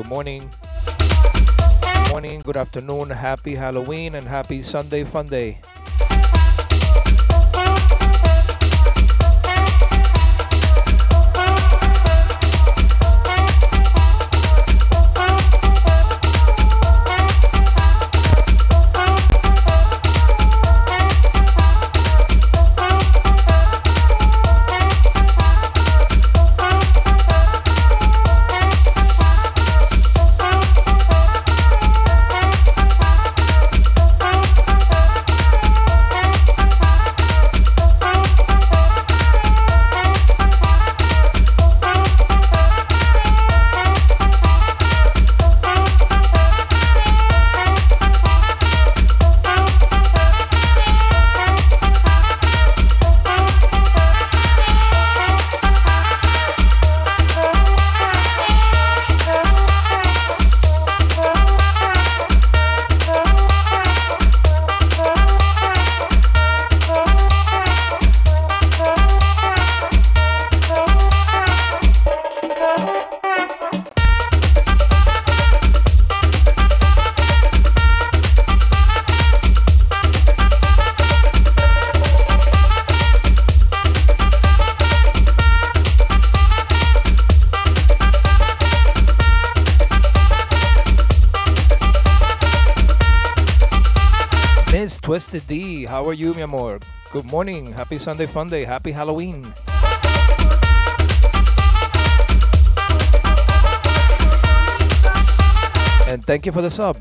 Good morning. Good morning, good afternoon, happy Halloween, and happy Sunday Fun Day. Twisted D, how are you, mi amor? Good morning, happy Sunday Fun Day, happy Halloween. And thank you for the sub.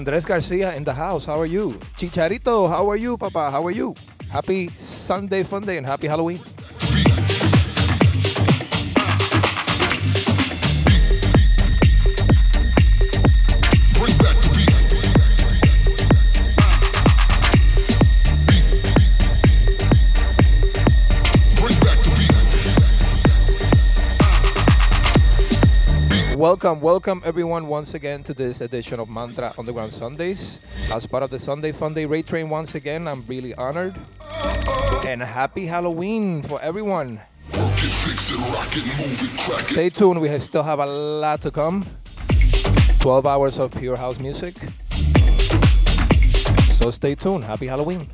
Andres Garcia in the house. How are you? Chicharito, how are you, Papa? How are you? Happy Sunday Fun Day and happy Halloween. Welcome, welcome everyone once again to this edition of Mantra Underground Sundays. As part of the Sunday Fun Day Raid Train once again, I'm really honored. And happy Halloween for everyone. Stay tuned, we still have a lot to come. 12 hours of pure house music. So stay tuned. Happy Halloween.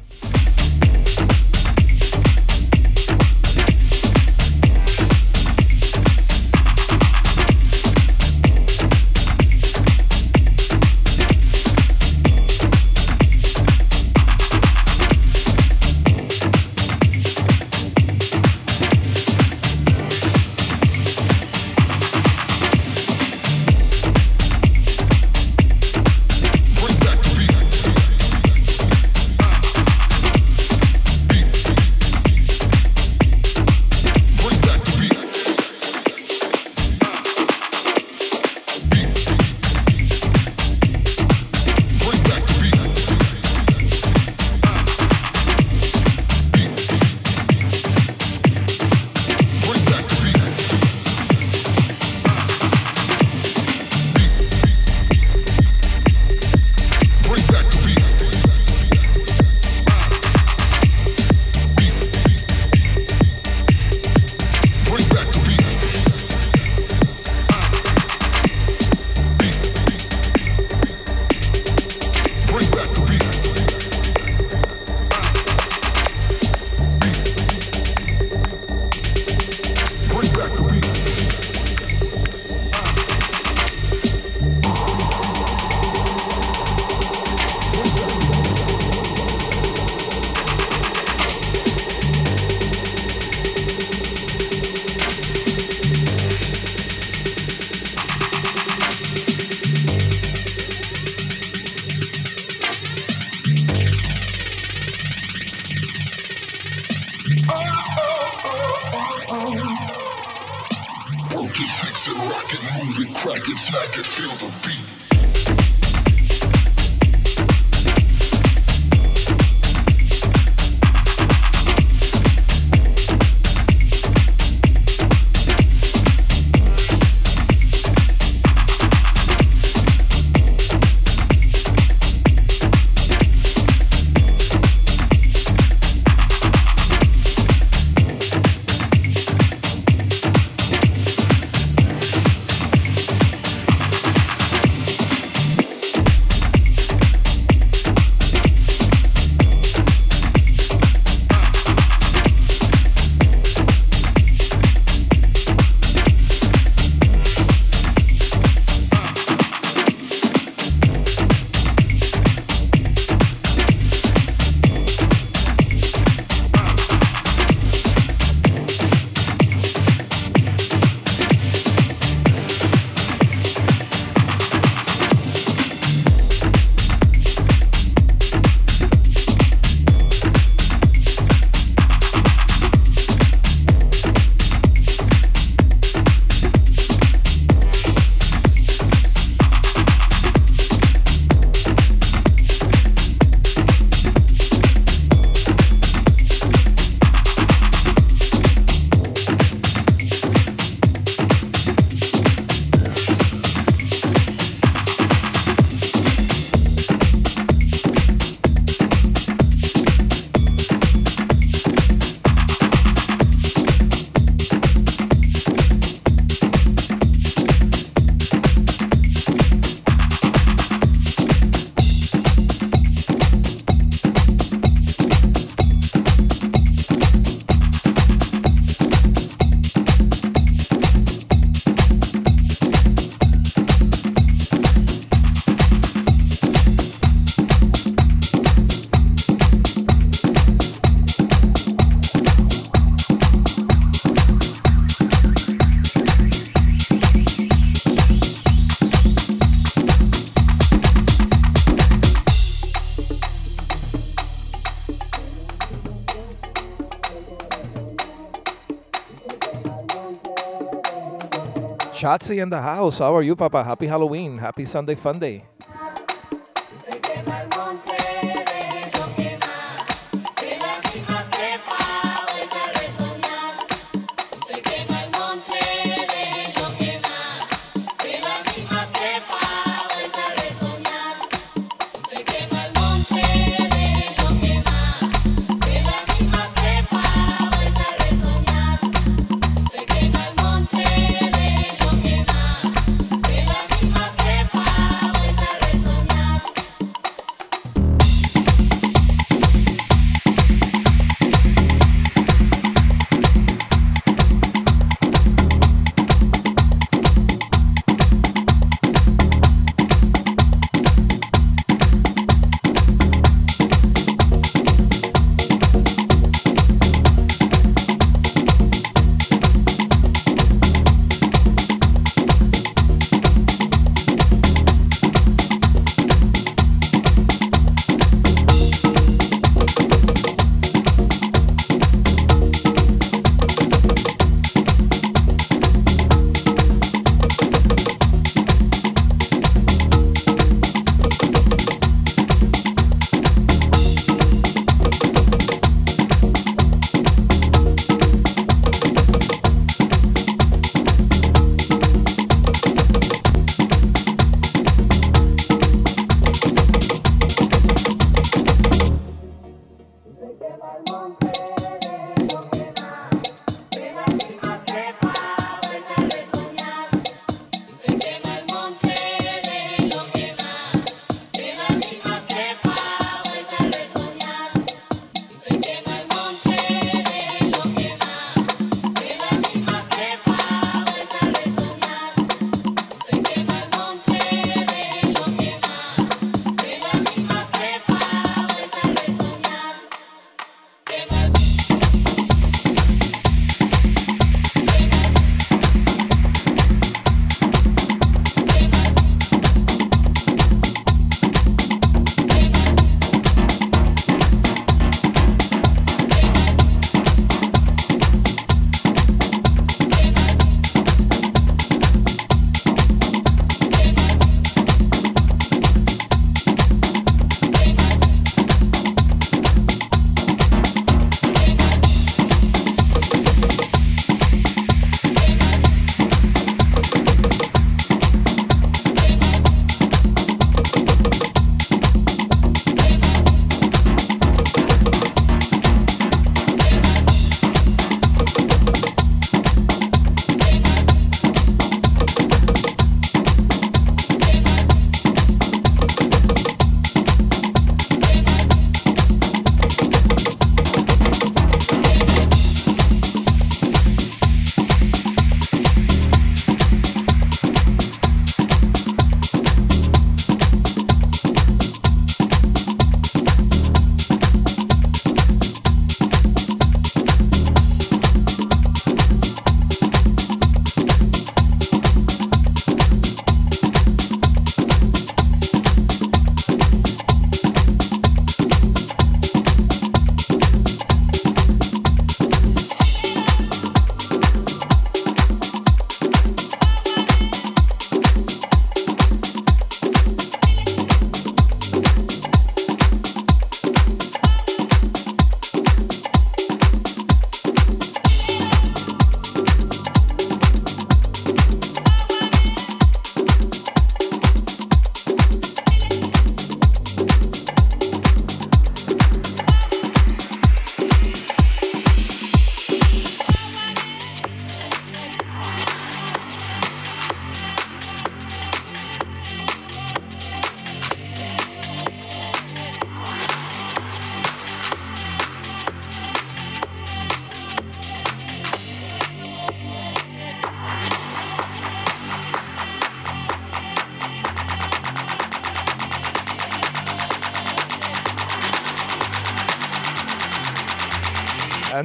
Shotzi in the house. How are you, Papa? Happy Halloween. Happy Sunday Fun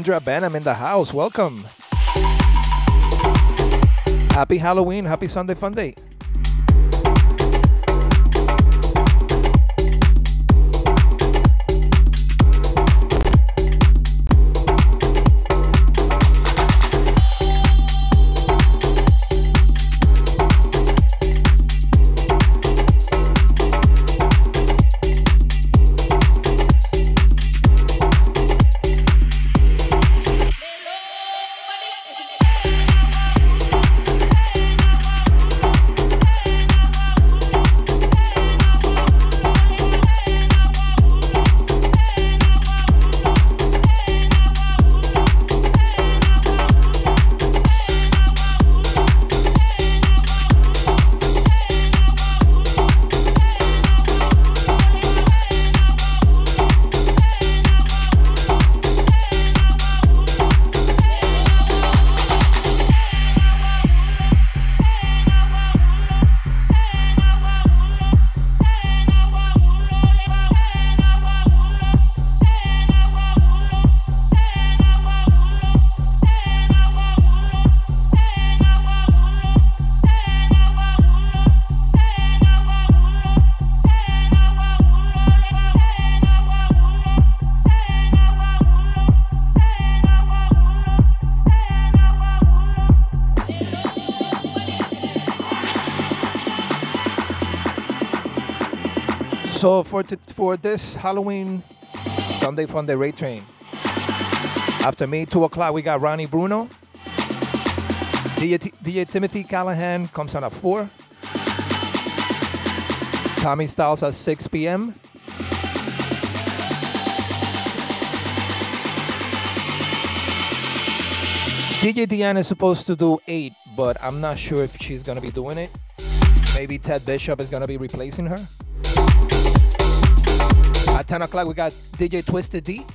Andrea Benham in the house. Welcome. Happy Halloween. Happy Sunday Fun for this Halloween Sunday Fun Day Raid Train, after me, 2 o'clock, we got Ronnie Bruno. DJ, DJ Timothy Callahan comes on at 4. Tommy Styles at 6 p.m. DJ Deanne is supposed to do 8, but I'm not sure if she's going to be doing it. Maybe Ted Bishop is going to be replacing her. At 10 o'clock, we got DJ Twisted D.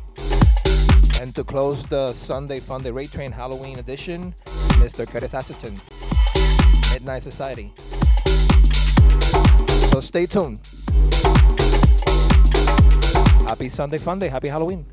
And to close the Sunday Fun Day Raid Train Halloween edition, Mr. Curtis Atherton, Midnight Society. So stay tuned. Happy Sunday Fun Day. Happy Halloween.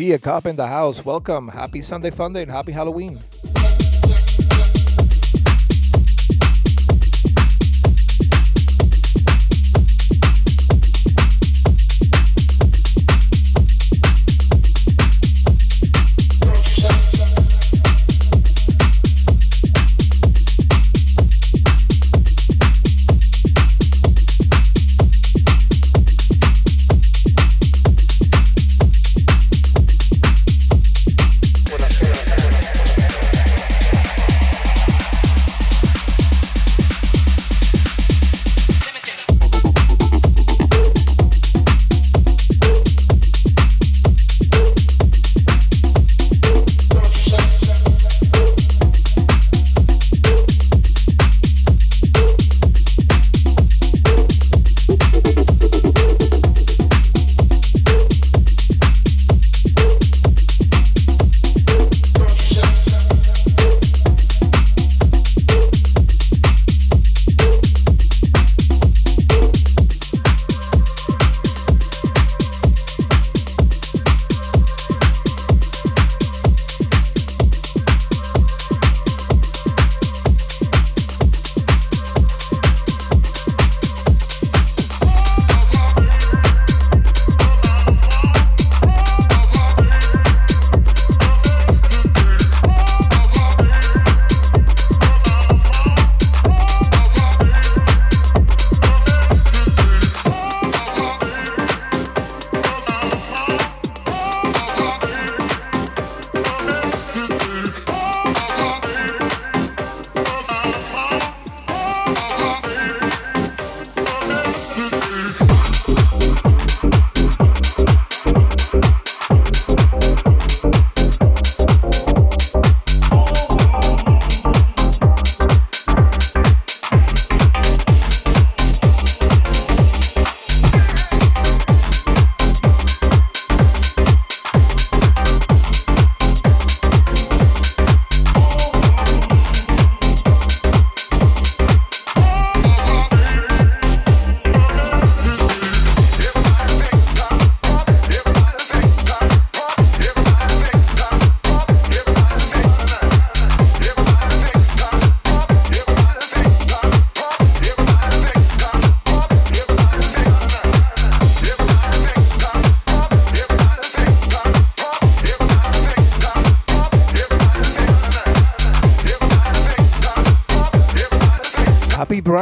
Pia Cop in the house. Welcome. Happy Sunday Fun Day and happy Halloween.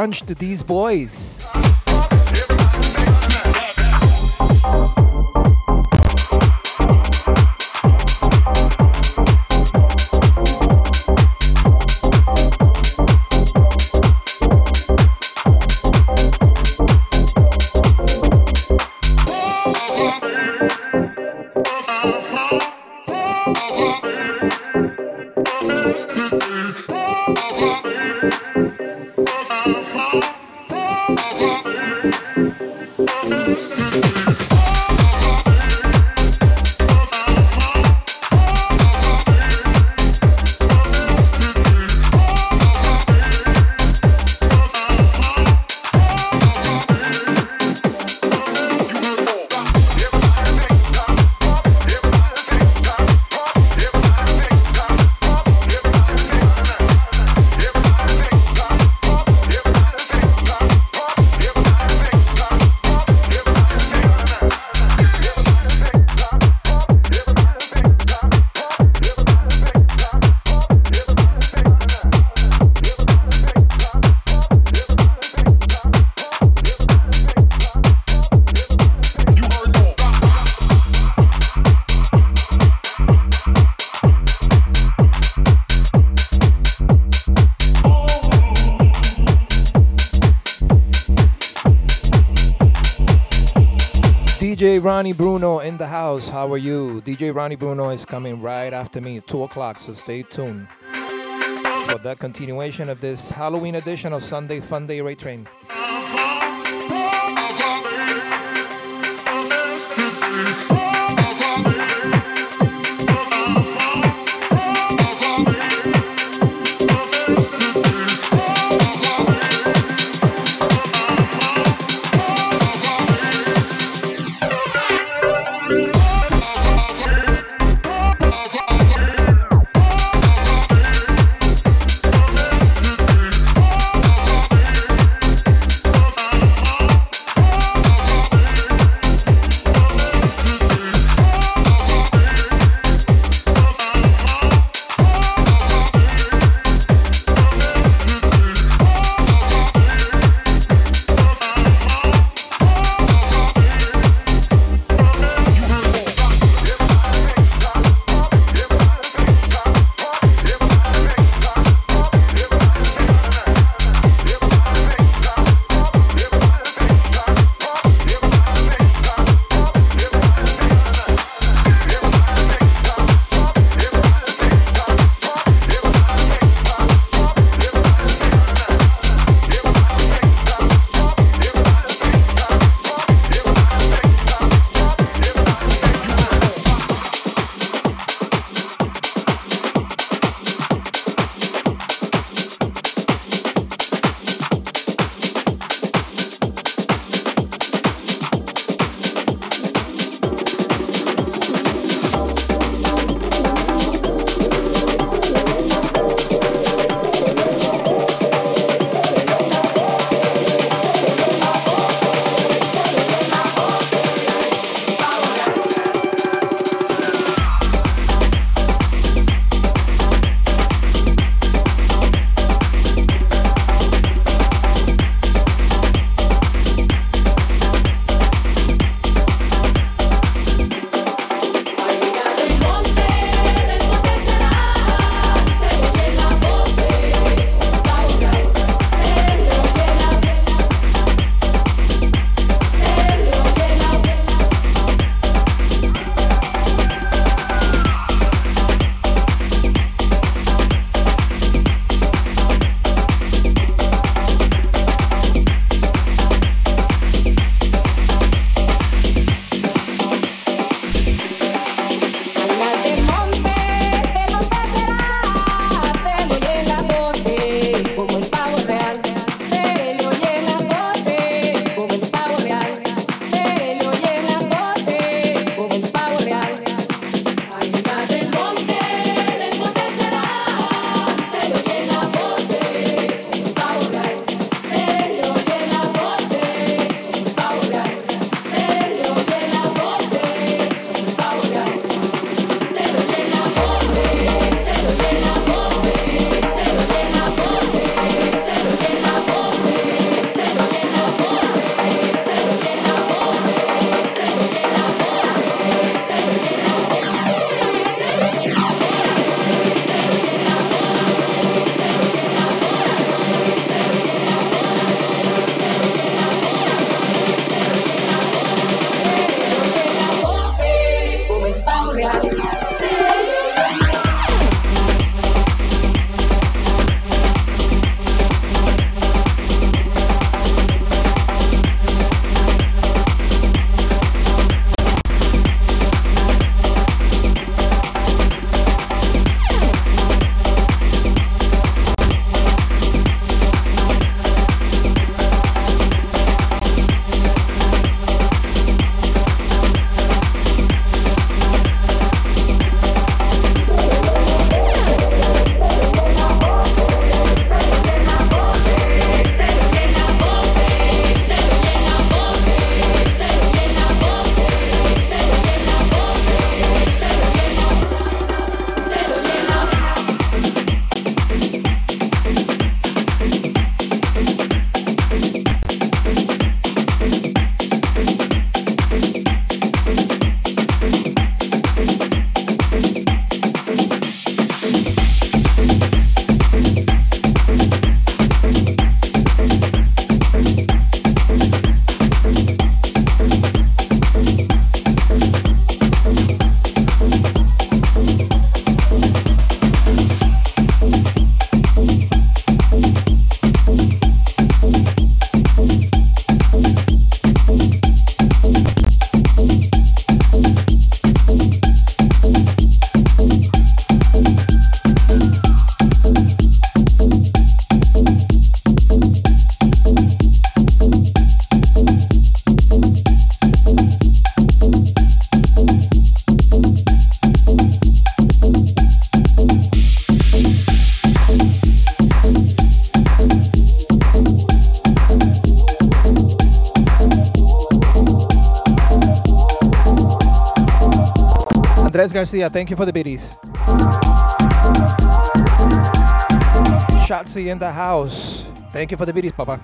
To these boys. Ronnie Bruno in the house. How are you? DJ Ronnie Bruno is coming right after me, 2 o'clock, so stay tuned for the continuation of this Halloween edition of Sunday Fun Day Raid Train. Garcia, thank you for the biddies. Shotzi in the house. Thank you for the biddies, Papa.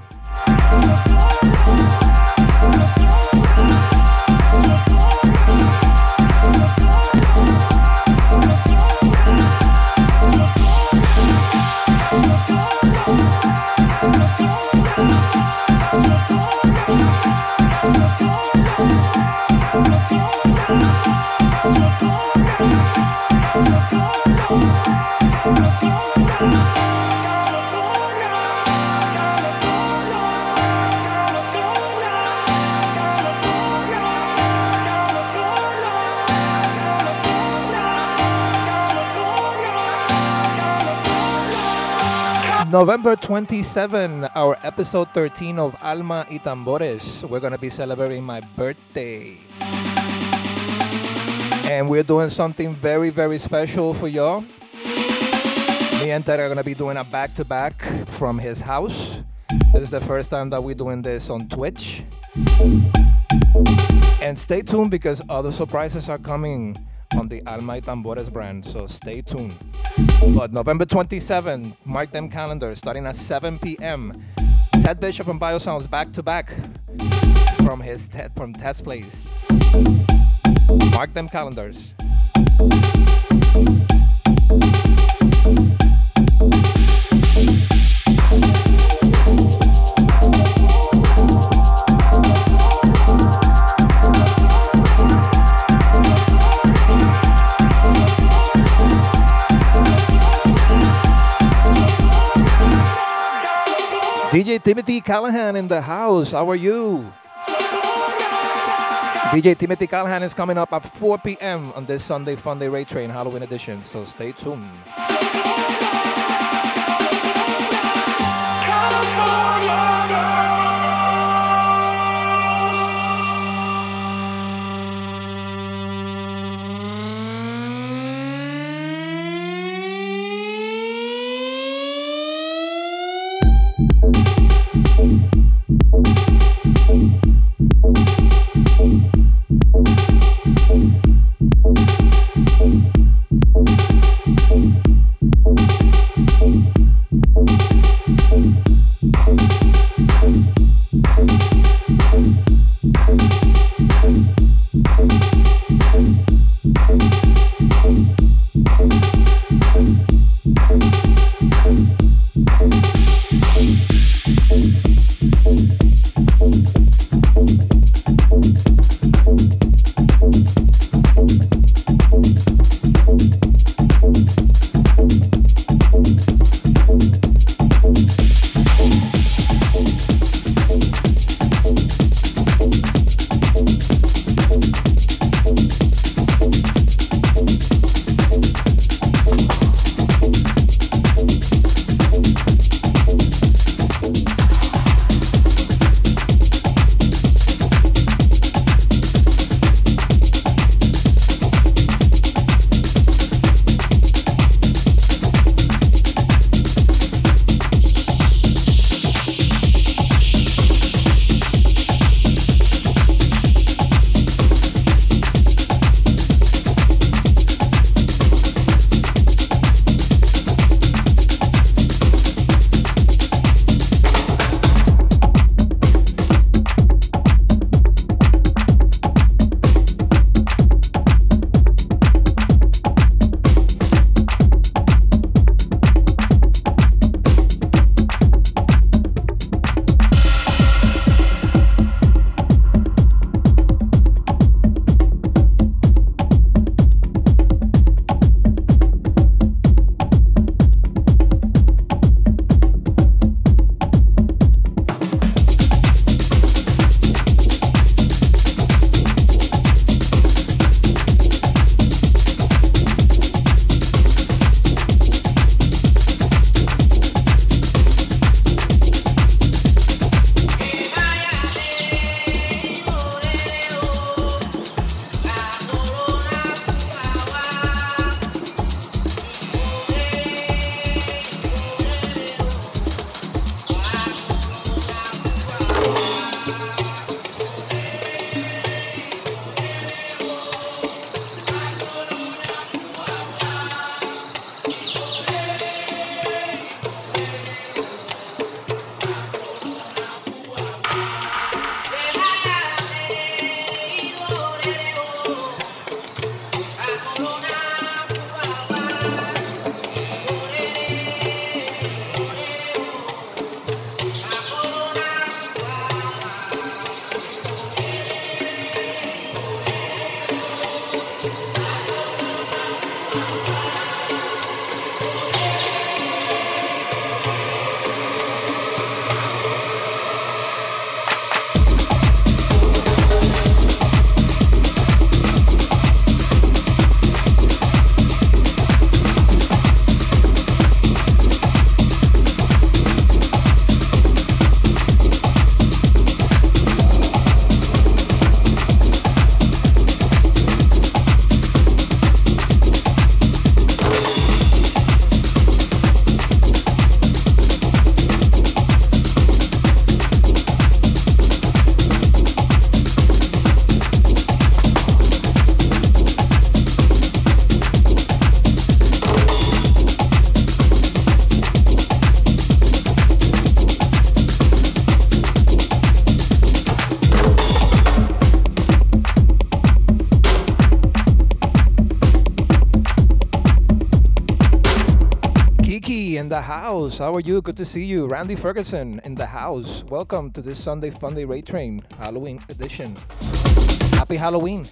November 27, our episode 13 of Alma y Tambores. We're going to be celebrating my birthday. And we're doing something very, very special for y'all. Me and Ted are going to be doing a back to back from his house. This is the first time that we're doing this on Twitch. And stay tuned because other surprises are coming on the Alma y Tambores brand, so stay tuned. But November 27, mark them calendars, starting at 7 p.m. Ted Bishop and Bio Zounds back to back from his Ted, from Ted's place. Mark them calendars. Timothy Callahan in the house. How are you? DJ Timothy Callahan is coming up at 4 p.m. on this Sunday Fun Raid Train Halloween edition, so stay tuned. California. House. How are you? Good to see you. Randy Ferguson in the house. Welcome to this Sunday Funday Raid Train Halloween edition. Happy Halloween.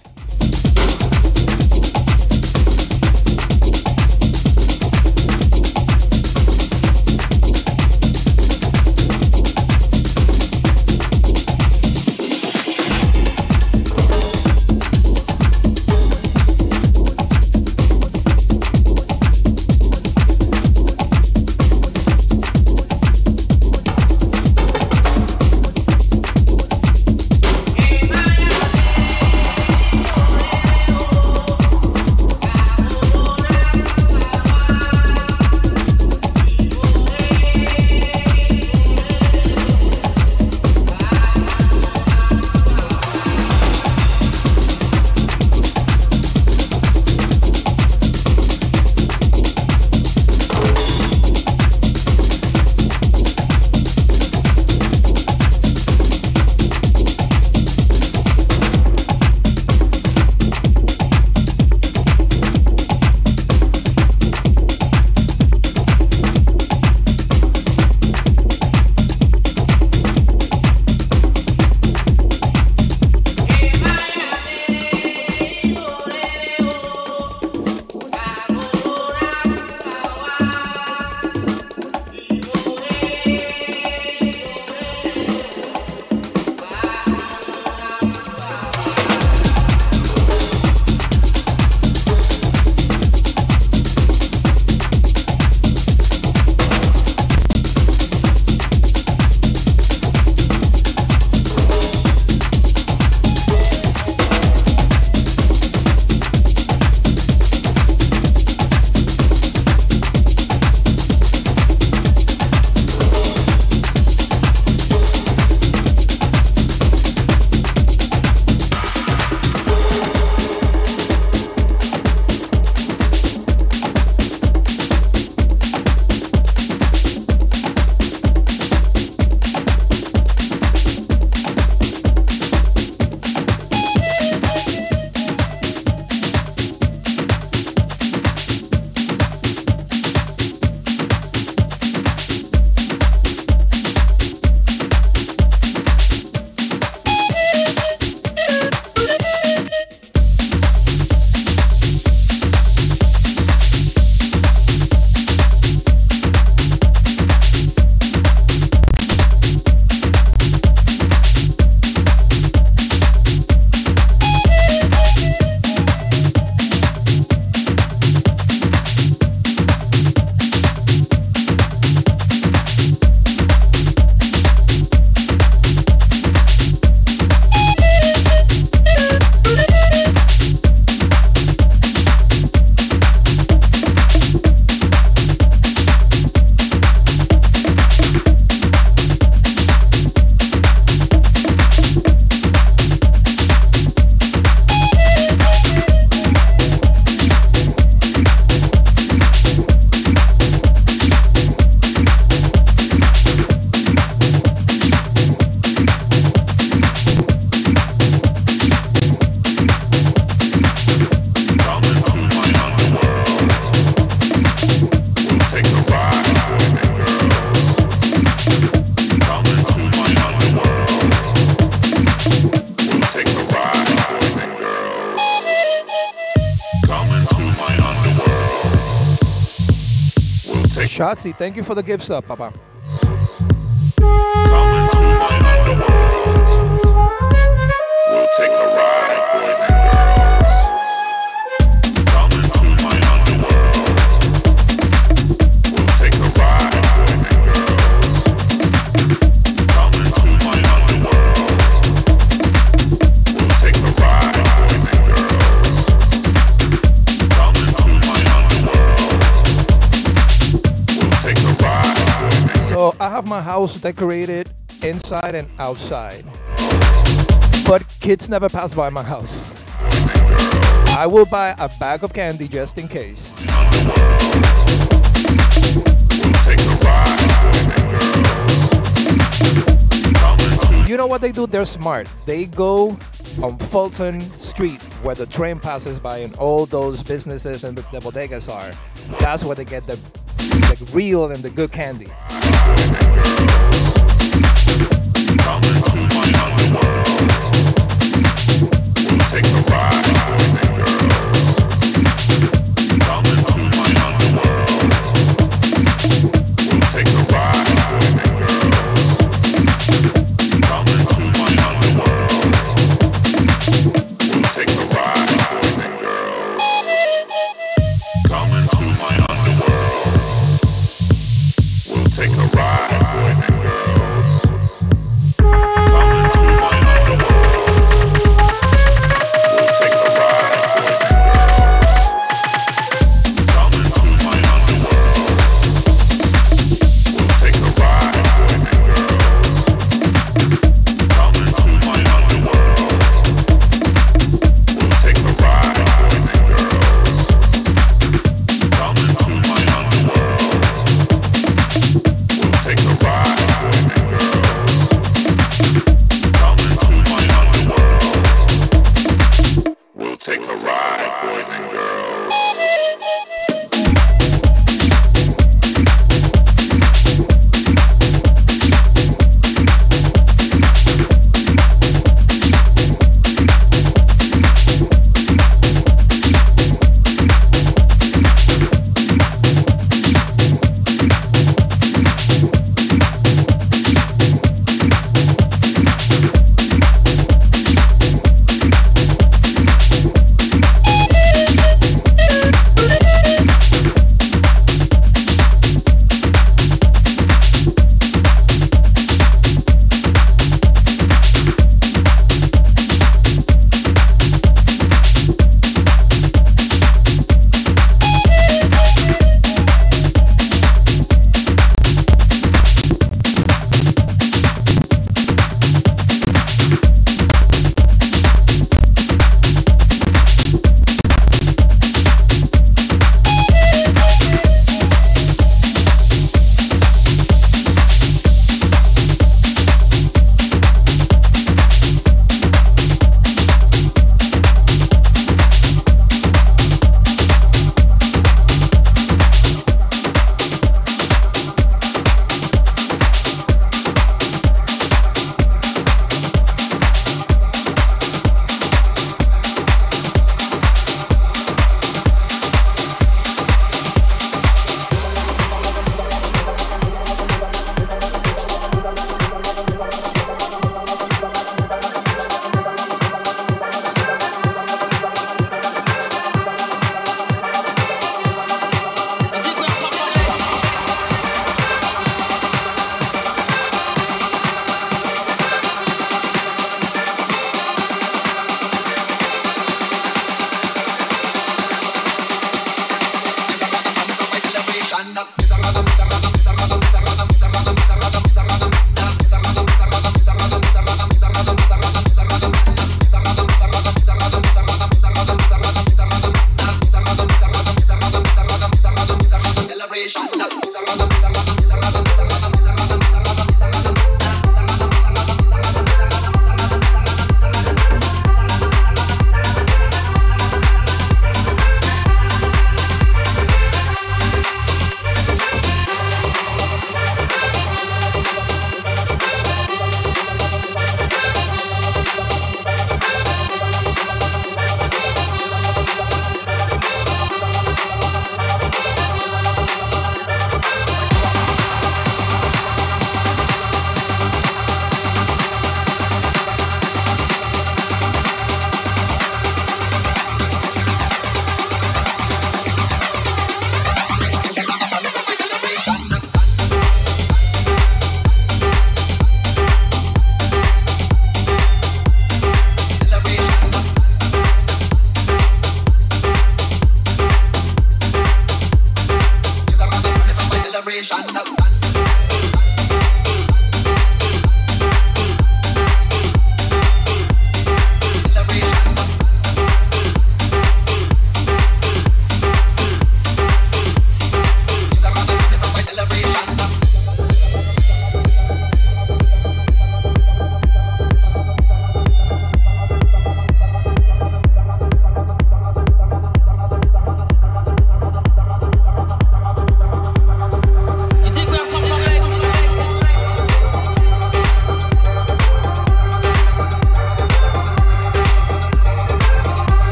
Thank you for the gifts up, Papa. Decorated inside and outside. But kids never pass by my house. I will buy a bag of candy just in case. You know what they do? They're smart. They go on Fulton Street where the train passes by and all those businesses and the, the bodegas are. That's where they get the the real and the good candy.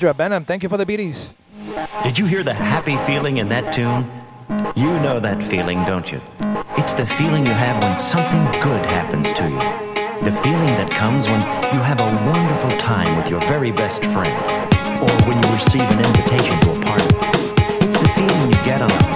Andrea Benham, thank you for the beaties. Did you hear the happy feeling in that tune? You know that feeling, don't you? It's the feeling you have when something good happens to you. The feeling that comes when you have a wonderful time with your very best friend, or when you receive an invitation to a party. It's the feeling you get on a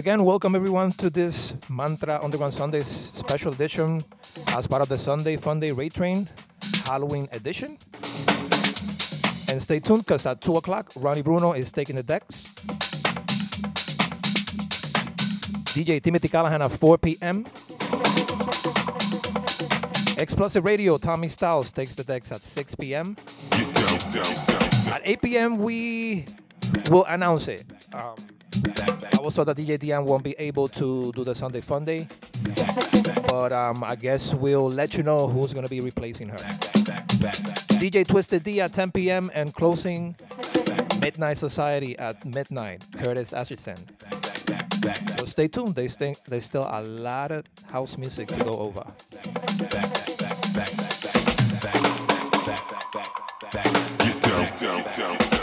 again, welcome everyone to this Mantra Underground Sundays special edition as part of the Sunday Funday Raid Train Halloween edition. And stay tuned because at 2 o'clock, Ronnie Bruno is taking the decks. DJ Timothy Callahan at 4 p.m. Explosive Radio, Tommy Styles takes the decks at 6 p.m. At 8 p.m., we will announce it. I that DJ Diane won't be able to do the Sunday Fun Day. But um, I guess we'll let you know who's going to be replacing her. DJ Twisted D at 10 p.m. and closing Midnight Society at midnight. Curtis Atchison. So stay tuned. There's, st- there's still a lot of house music to go over. Get down, down, down,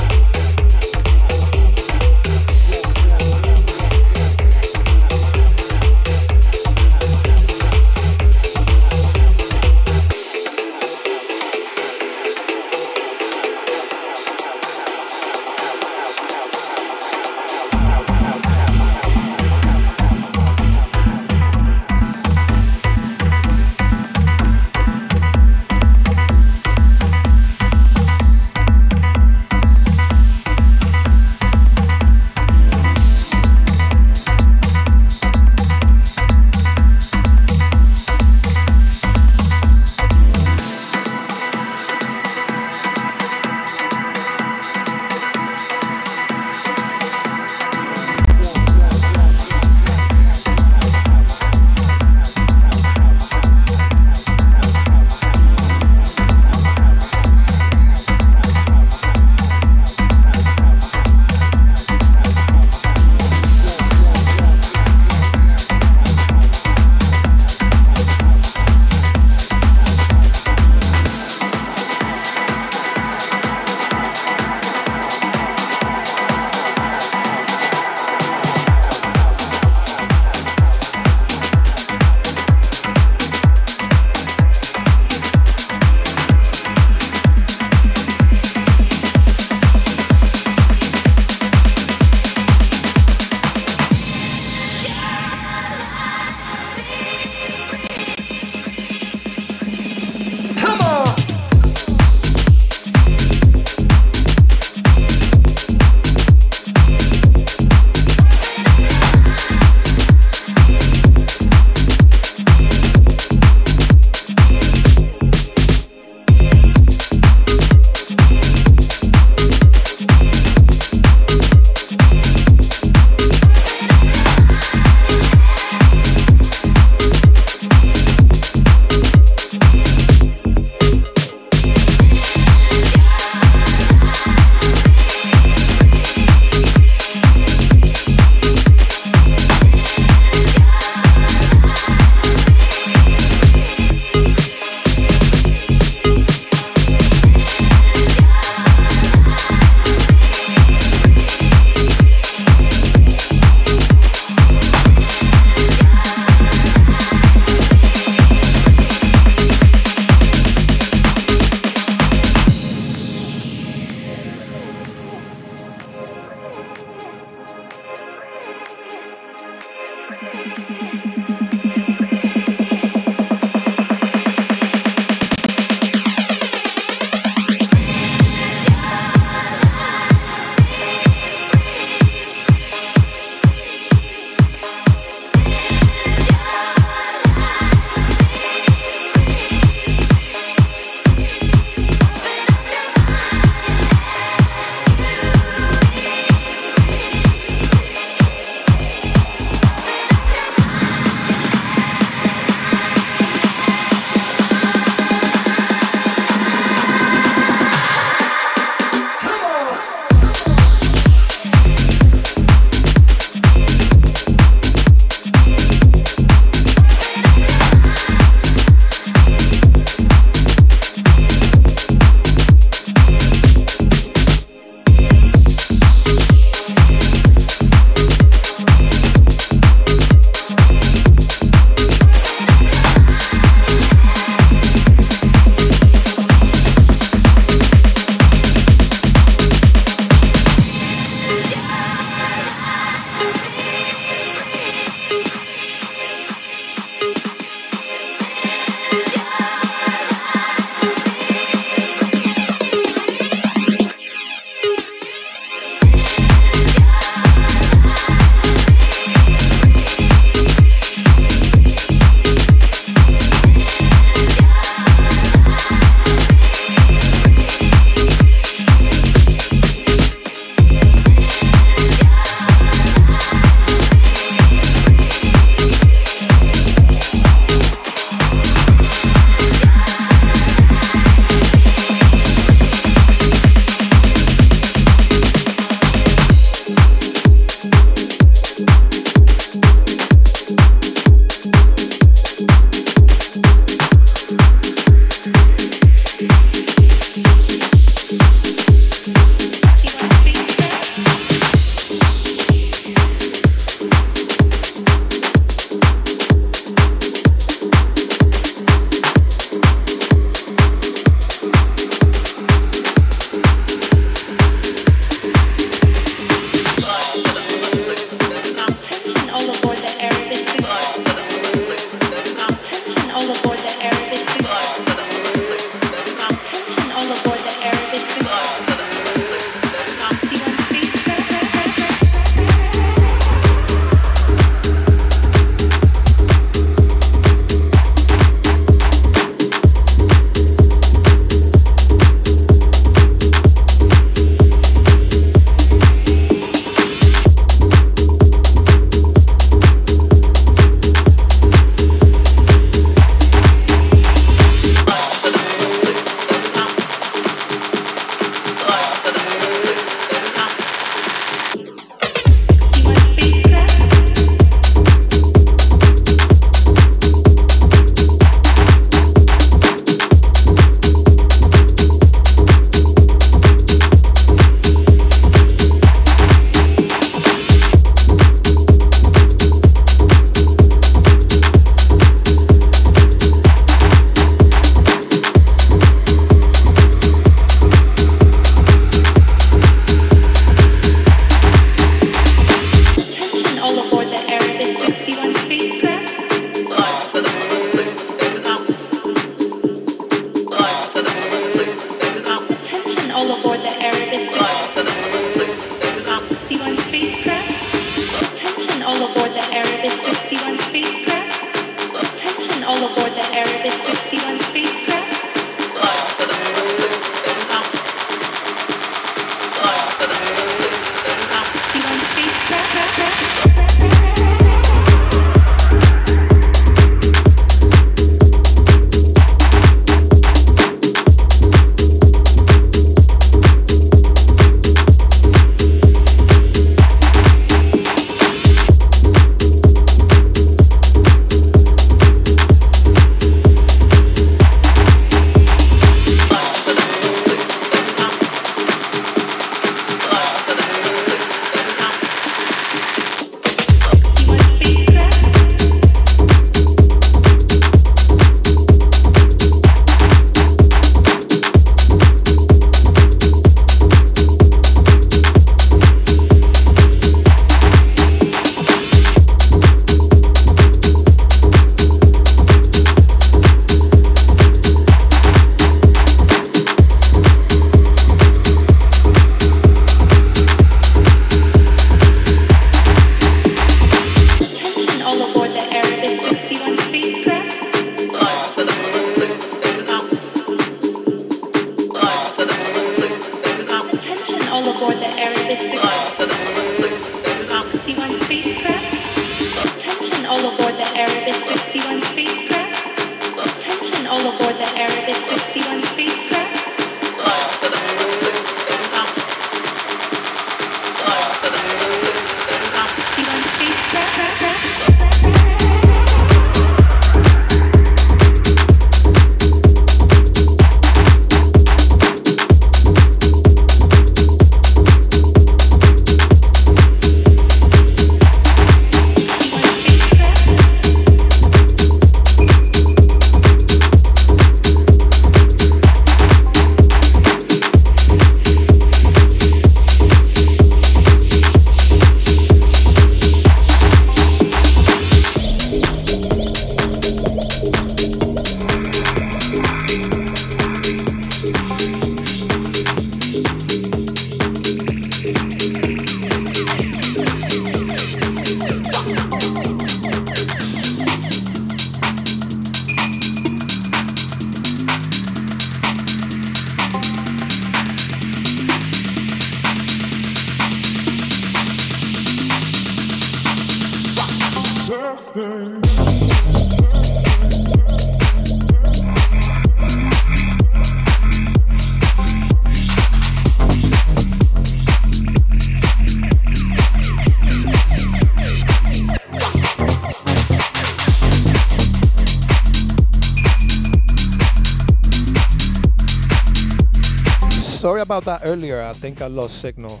earlier, I think I lost signal.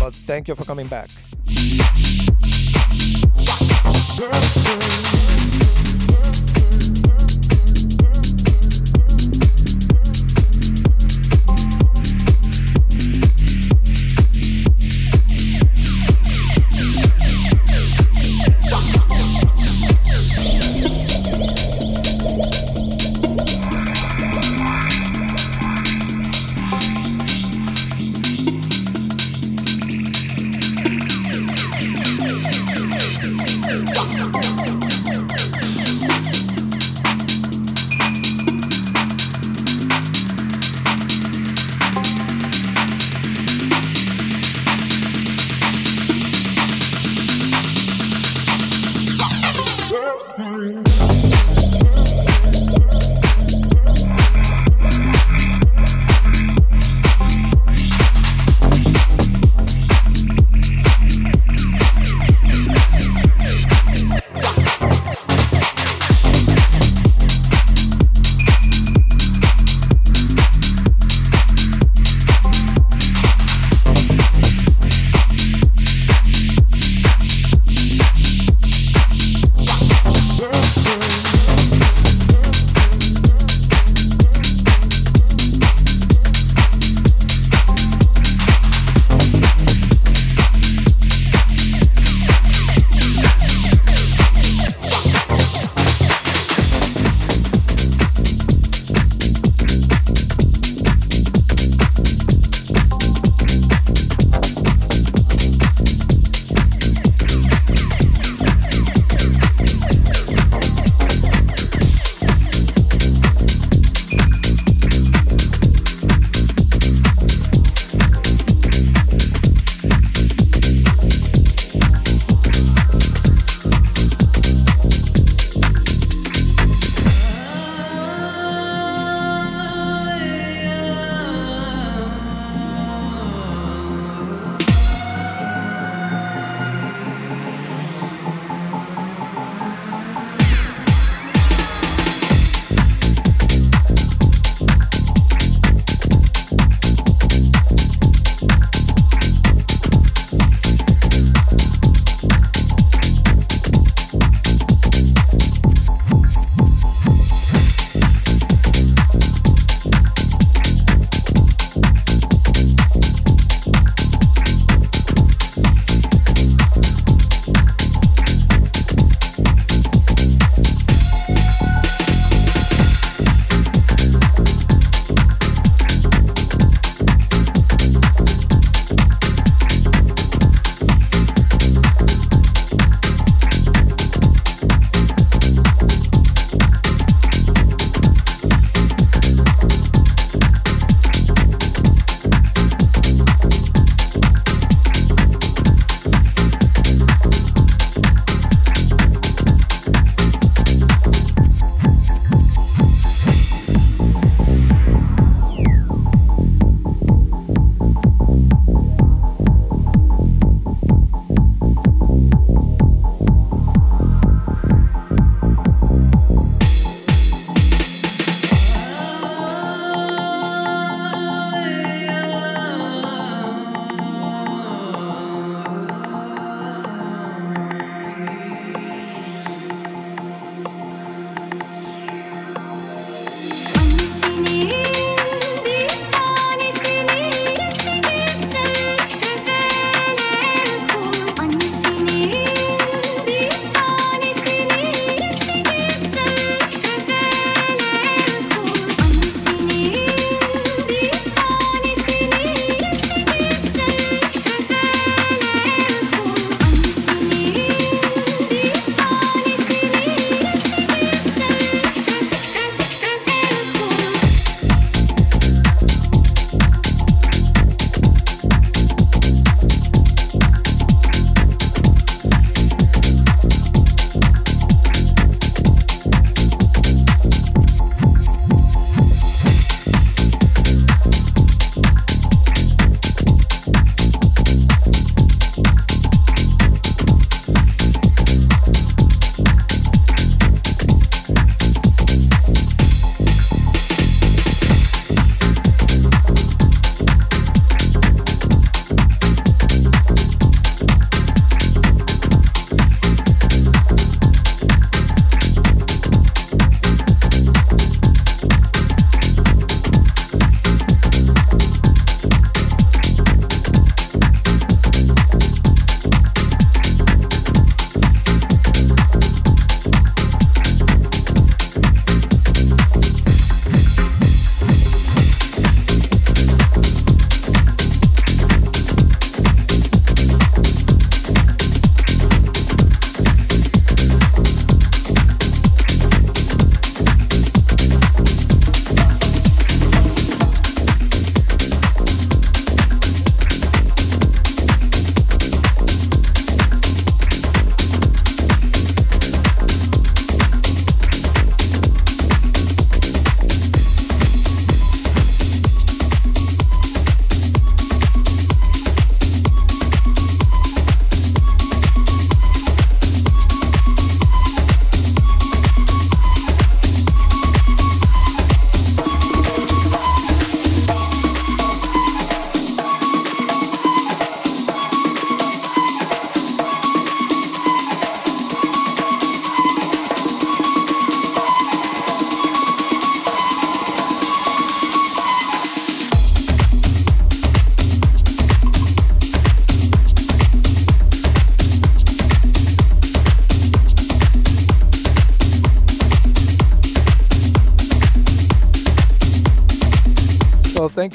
But thank you for coming back.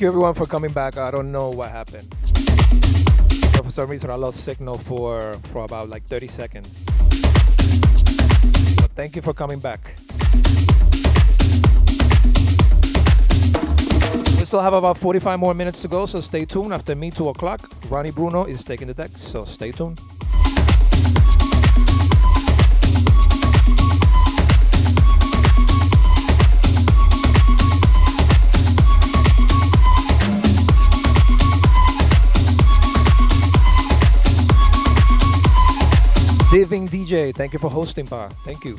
Thank you everyone for coming back. I don't know what happened. For some reason, I lost signal for for about like 30 seconds. But thank you for coming back. We still have about 45 more minutes to go, so stay tuned. After me, 2 o'clock, Ronnie Bruno is taking the deck, so stay tuned. Diving DJ, thank you for hosting, Pa. Thank you.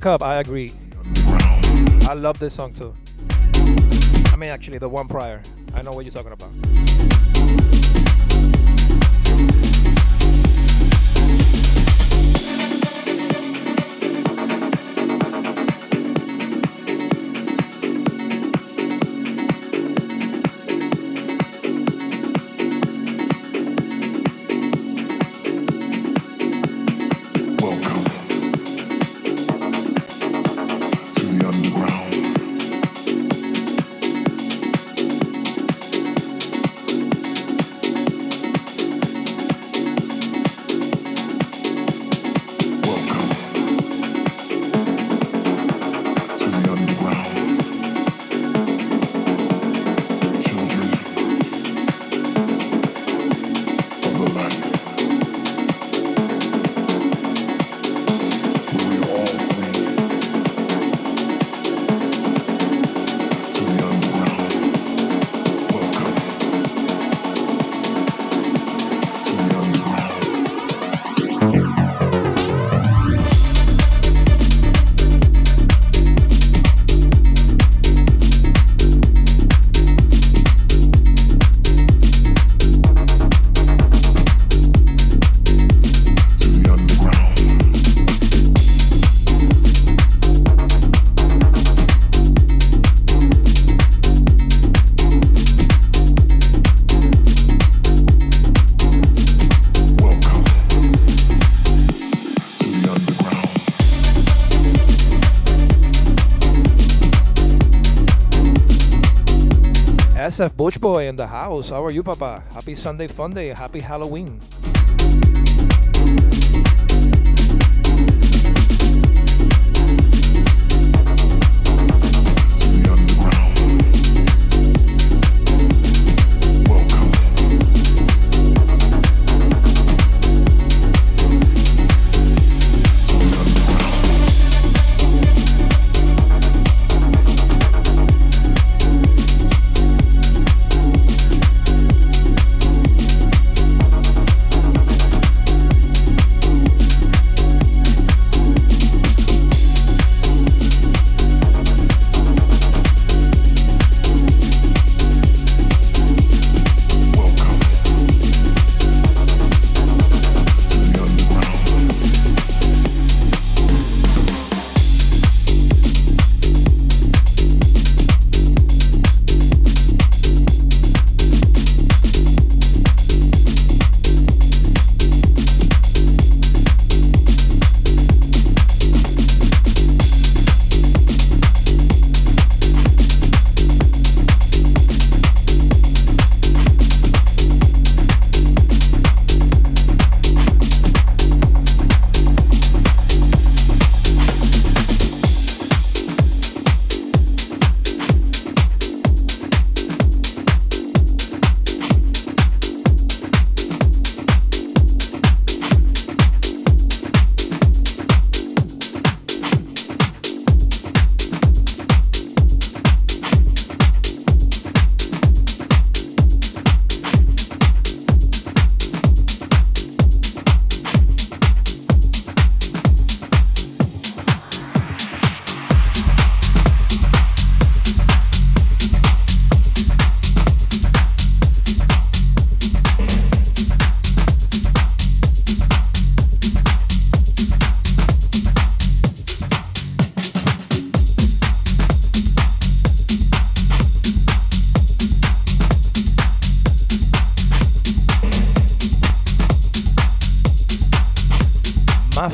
PA Cup, I agree. I love this song too. I mean, actually, the one prior. I know what you're talking about. SF Butch Boy in the house. How are you, Papa? Happy Sunday Fun Day. Happy Halloween.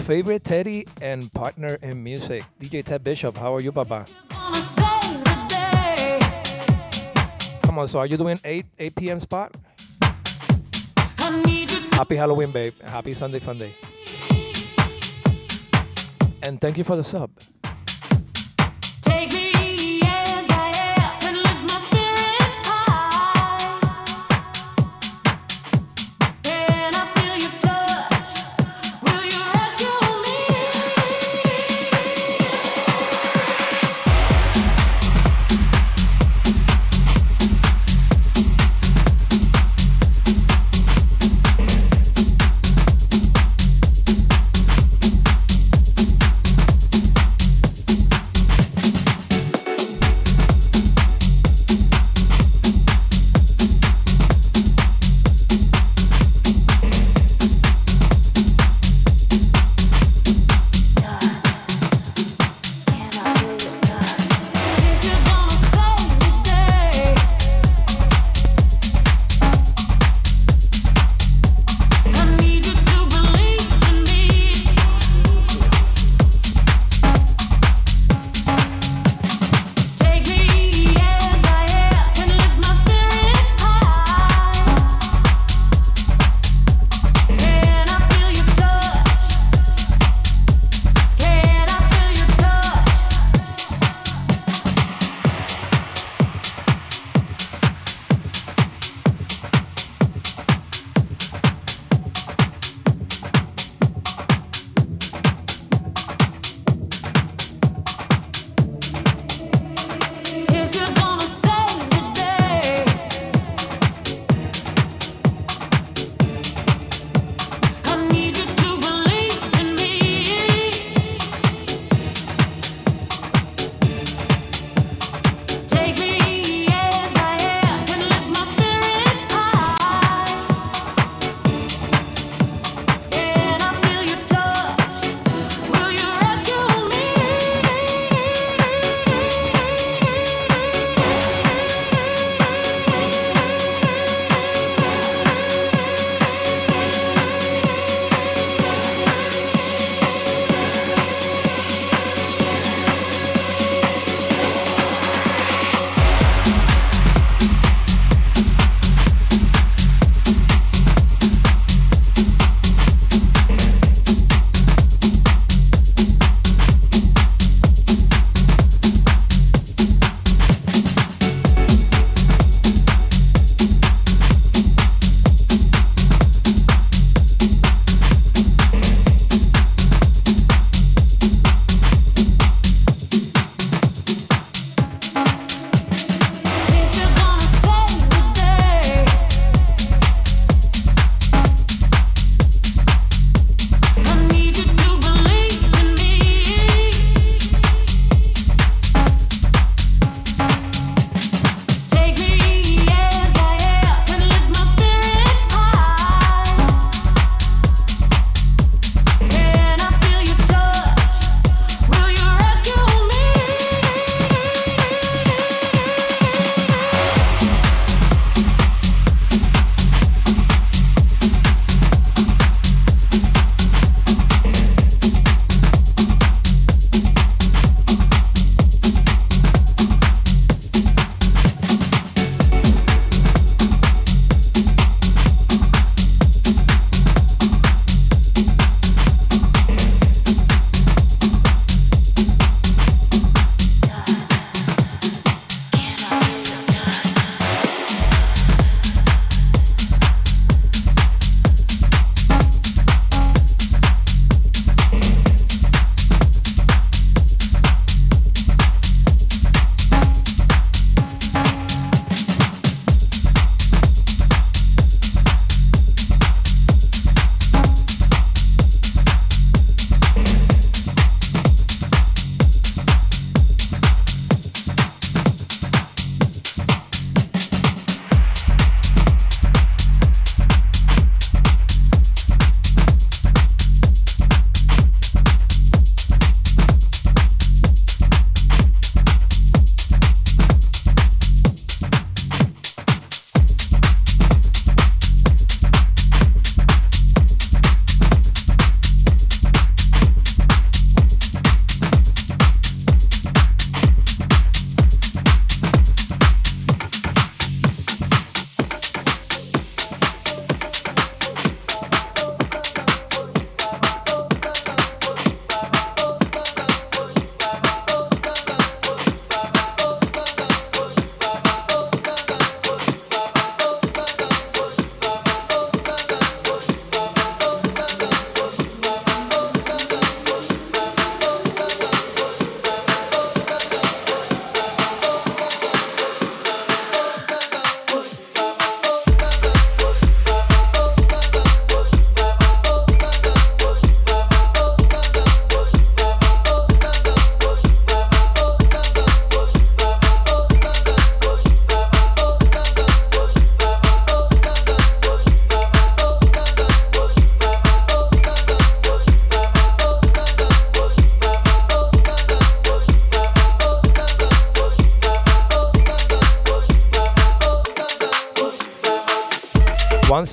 Favorite Teddy and partner in music, DJ Ted Bishop. How are you, Papa? Come on, so are you doing 8 8 p.m. spot? Happy Halloween, babe. Happy Sunday Fun Day. And thank you for the sub.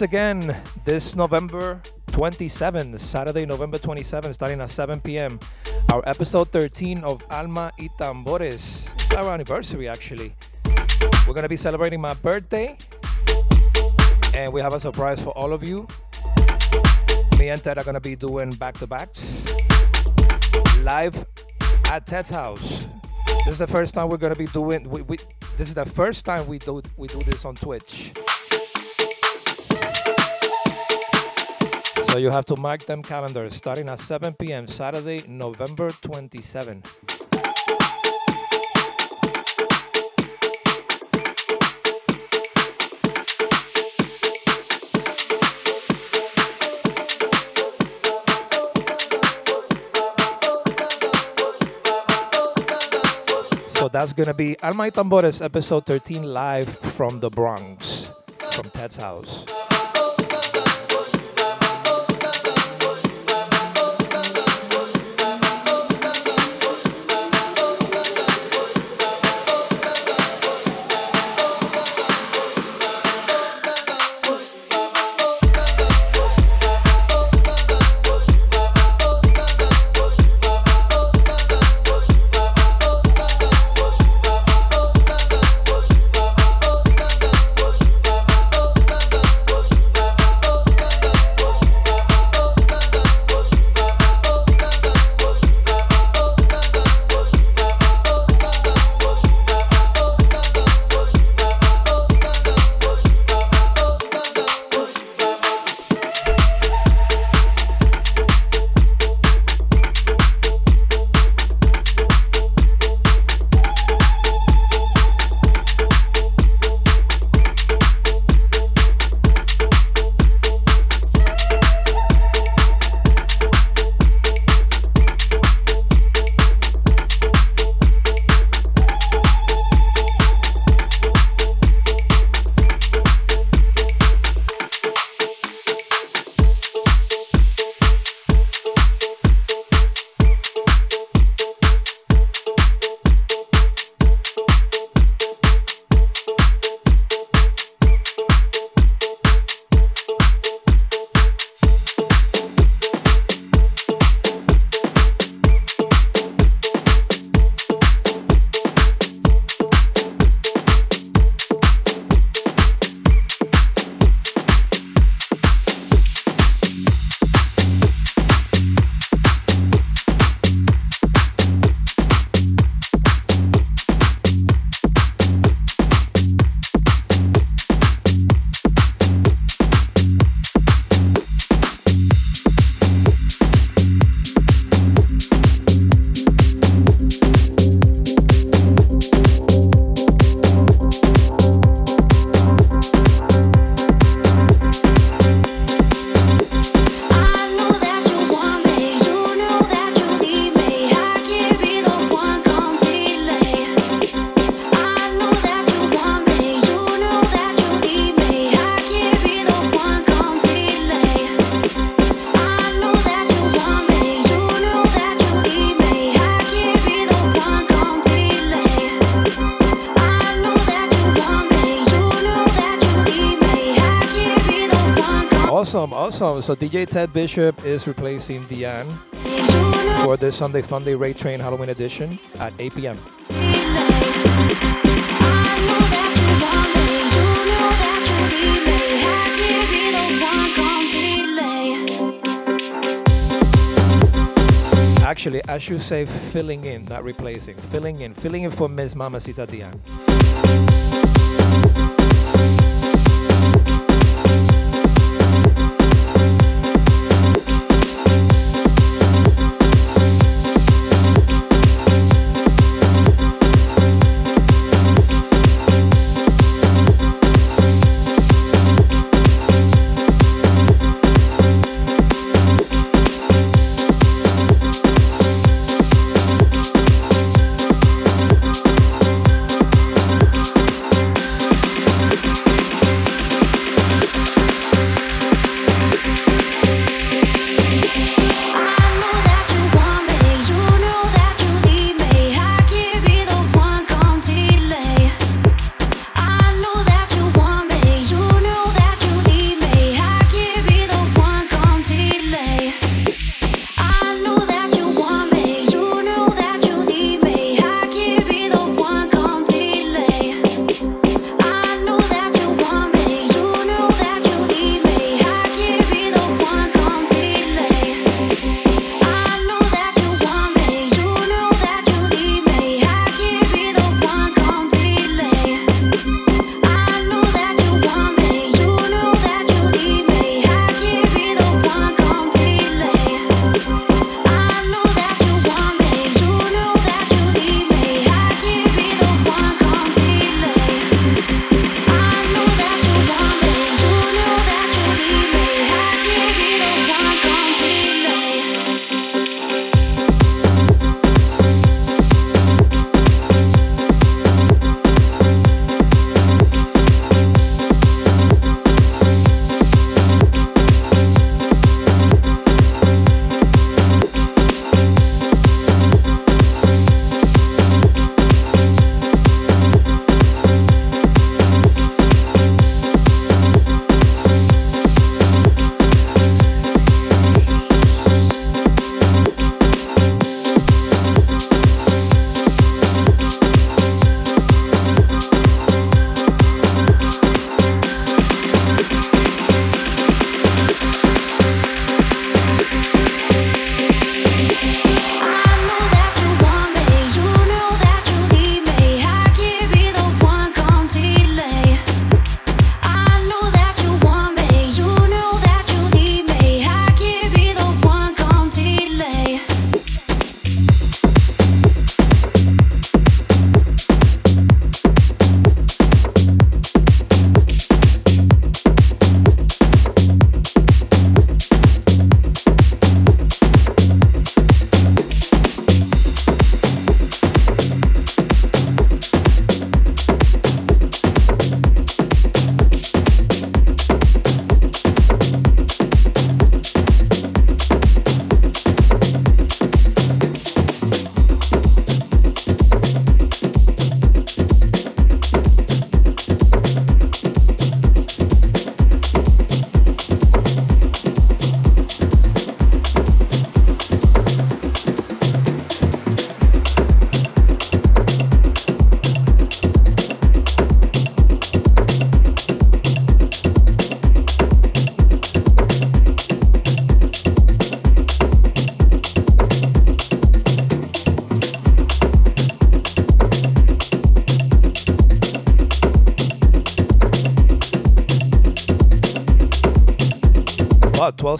Again, this November 27th, Saturday, November 27th, starting at 7 p.m., our episode 13 of Alma y Tambores. It's our anniversary, actually. We're going to be celebrating my birthday, and we have a surprise for all of you. Me and Ted are going to be doing back to backs live at Ted's house. This is the first time we're going to be doing. We, we, this is the first time we do we do this on Twitch. So you have to mark them calendars starting at 7 p.m. Saturday, November 27. So that's gonna be Alma Tambores episode 13 live from the Bronx, from Ted's house. So DJ Ted Bishop is replacing Deanne for this Sunday Funday Raid Train Halloween edition at 8 p.m. Actually, I should say filling in, not replacing. Filling in, filling in for Miss Mamacita Deanne.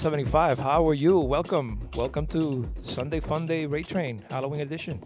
1275. How are you? Welcome. Welcome to Sunday Fun Day Raid Train Halloween edition.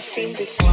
seen before.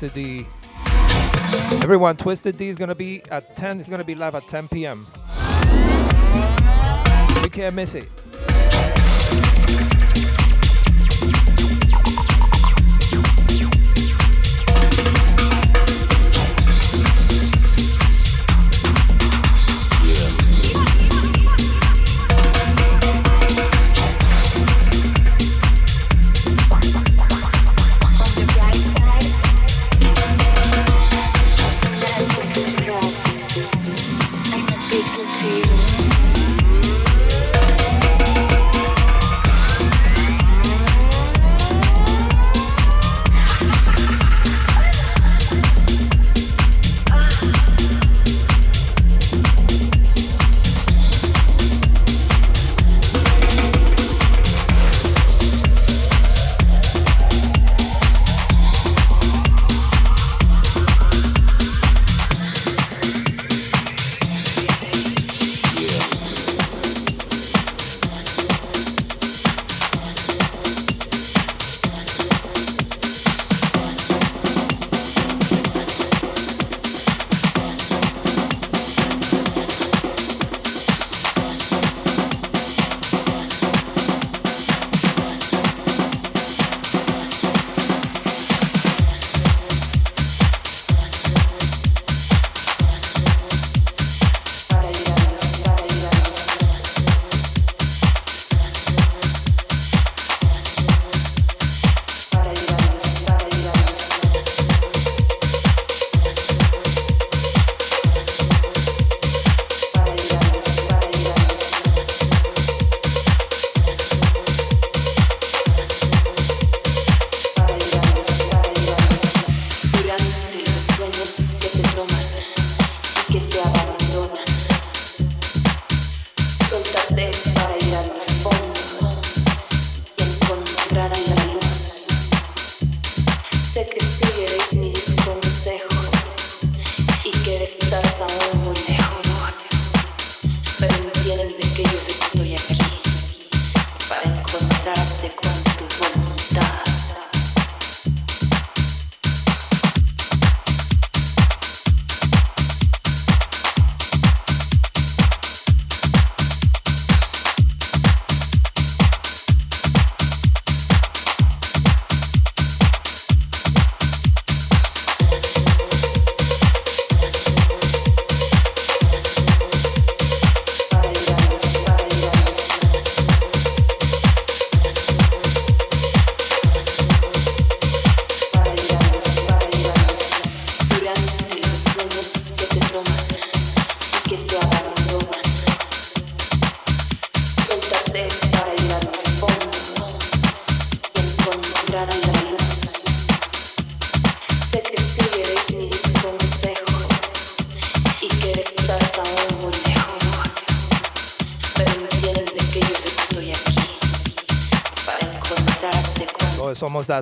Twisted D. Everyone, Twisted D is gonna be at 10. It's gonna be live at 10 p.m. You can't miss it.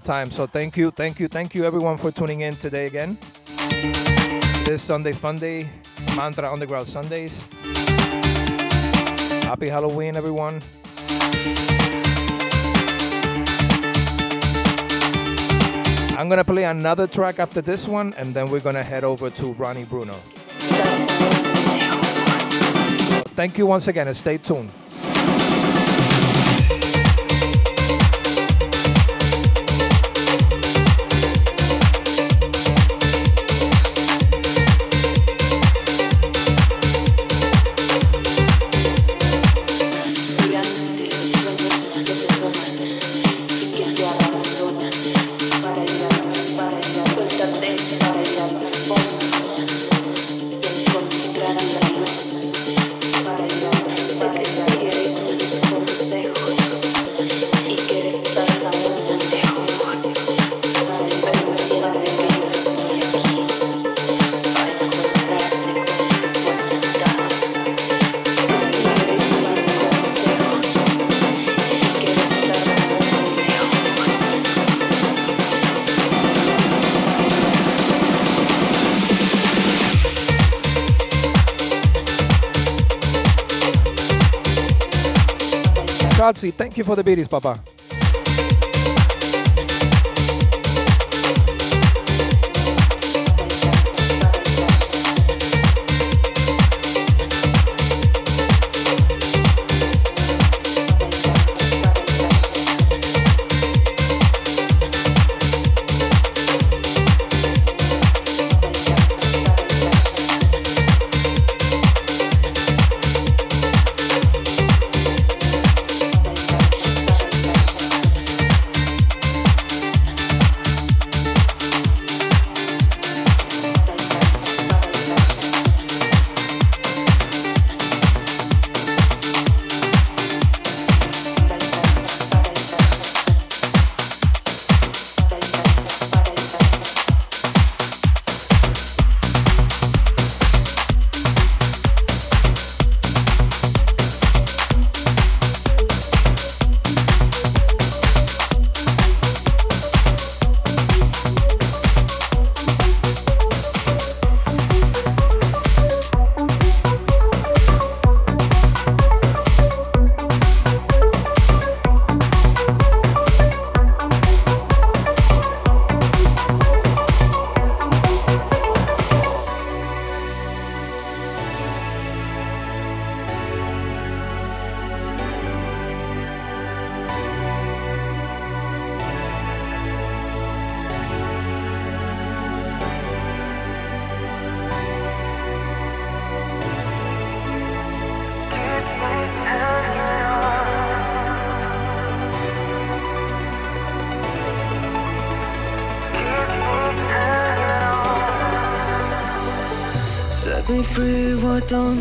Time. So thank you, thank you, thank you everyone for tuning in today again. This Sunday Fun Day, Mantra Underground Sundays. Happy Halloween, everyone. I'm gonna play another track after this one, and then we're gonna head over to Ronnie Bruno. Thank you once again, and stay tuned. Thank you for the beaties, Papa.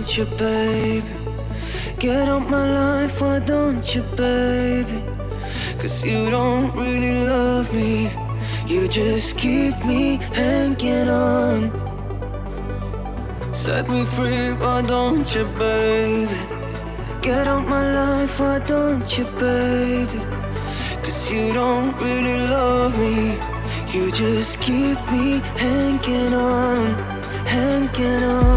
don't you, baby? Get out my life, why don't you, baby? Cause you don't really love me. You just keep me hanging on. Set me free, why don't you, baby? Get out my life, why don't you, baby? Cause you don't really love me. You just keep me hanging on, hanging on.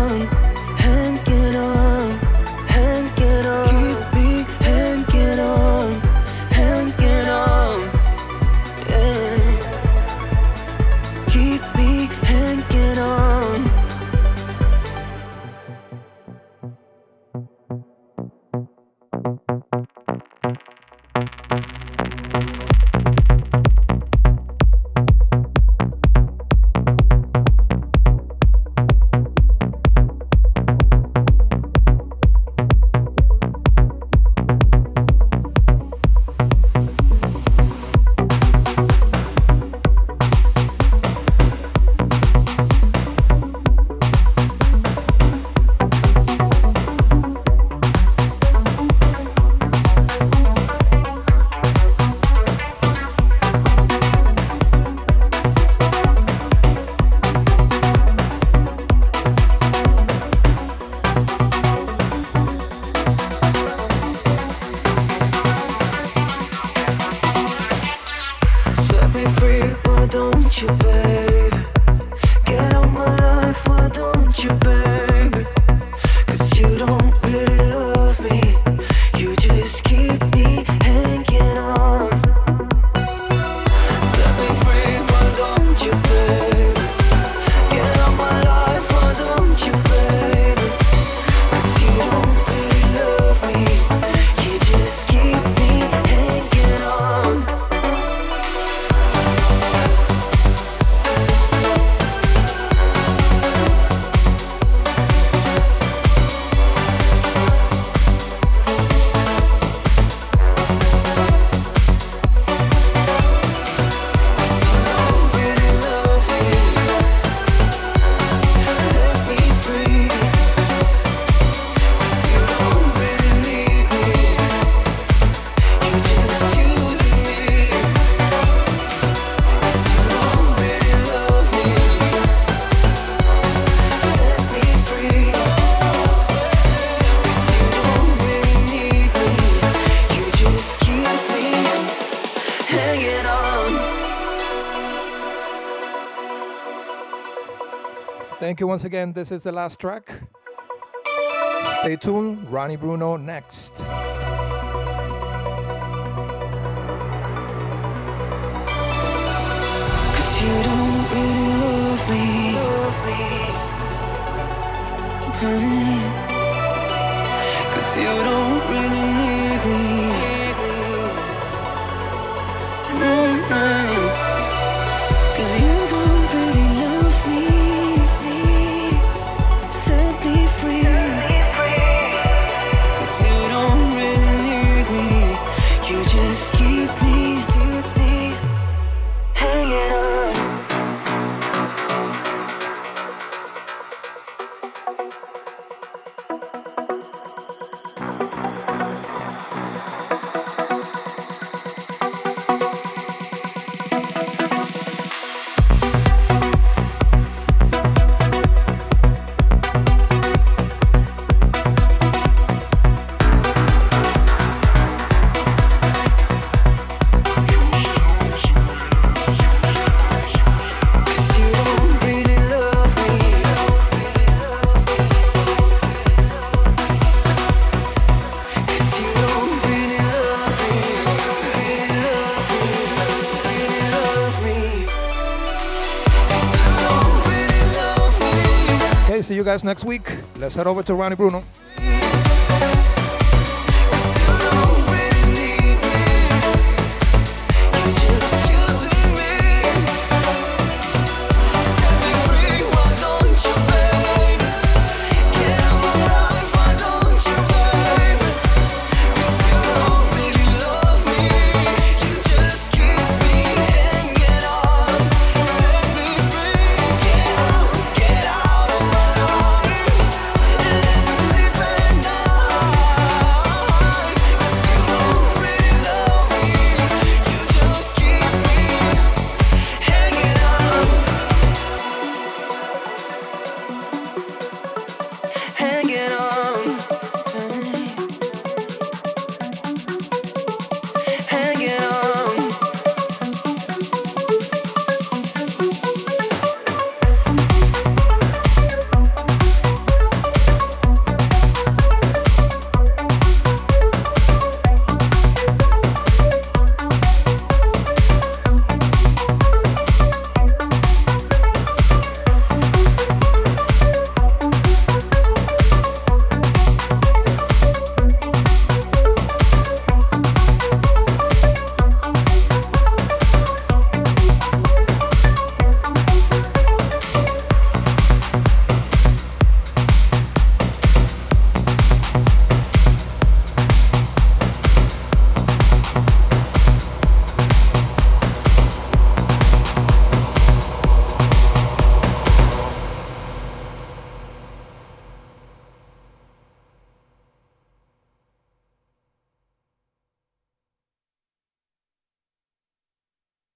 You once again. This is the last track. Stay tuned. Ronnie Bruno next. Cause you don't really love me. Love me. Cause you don't really need me. guys next week. Let's head over to Ronnie Bruno.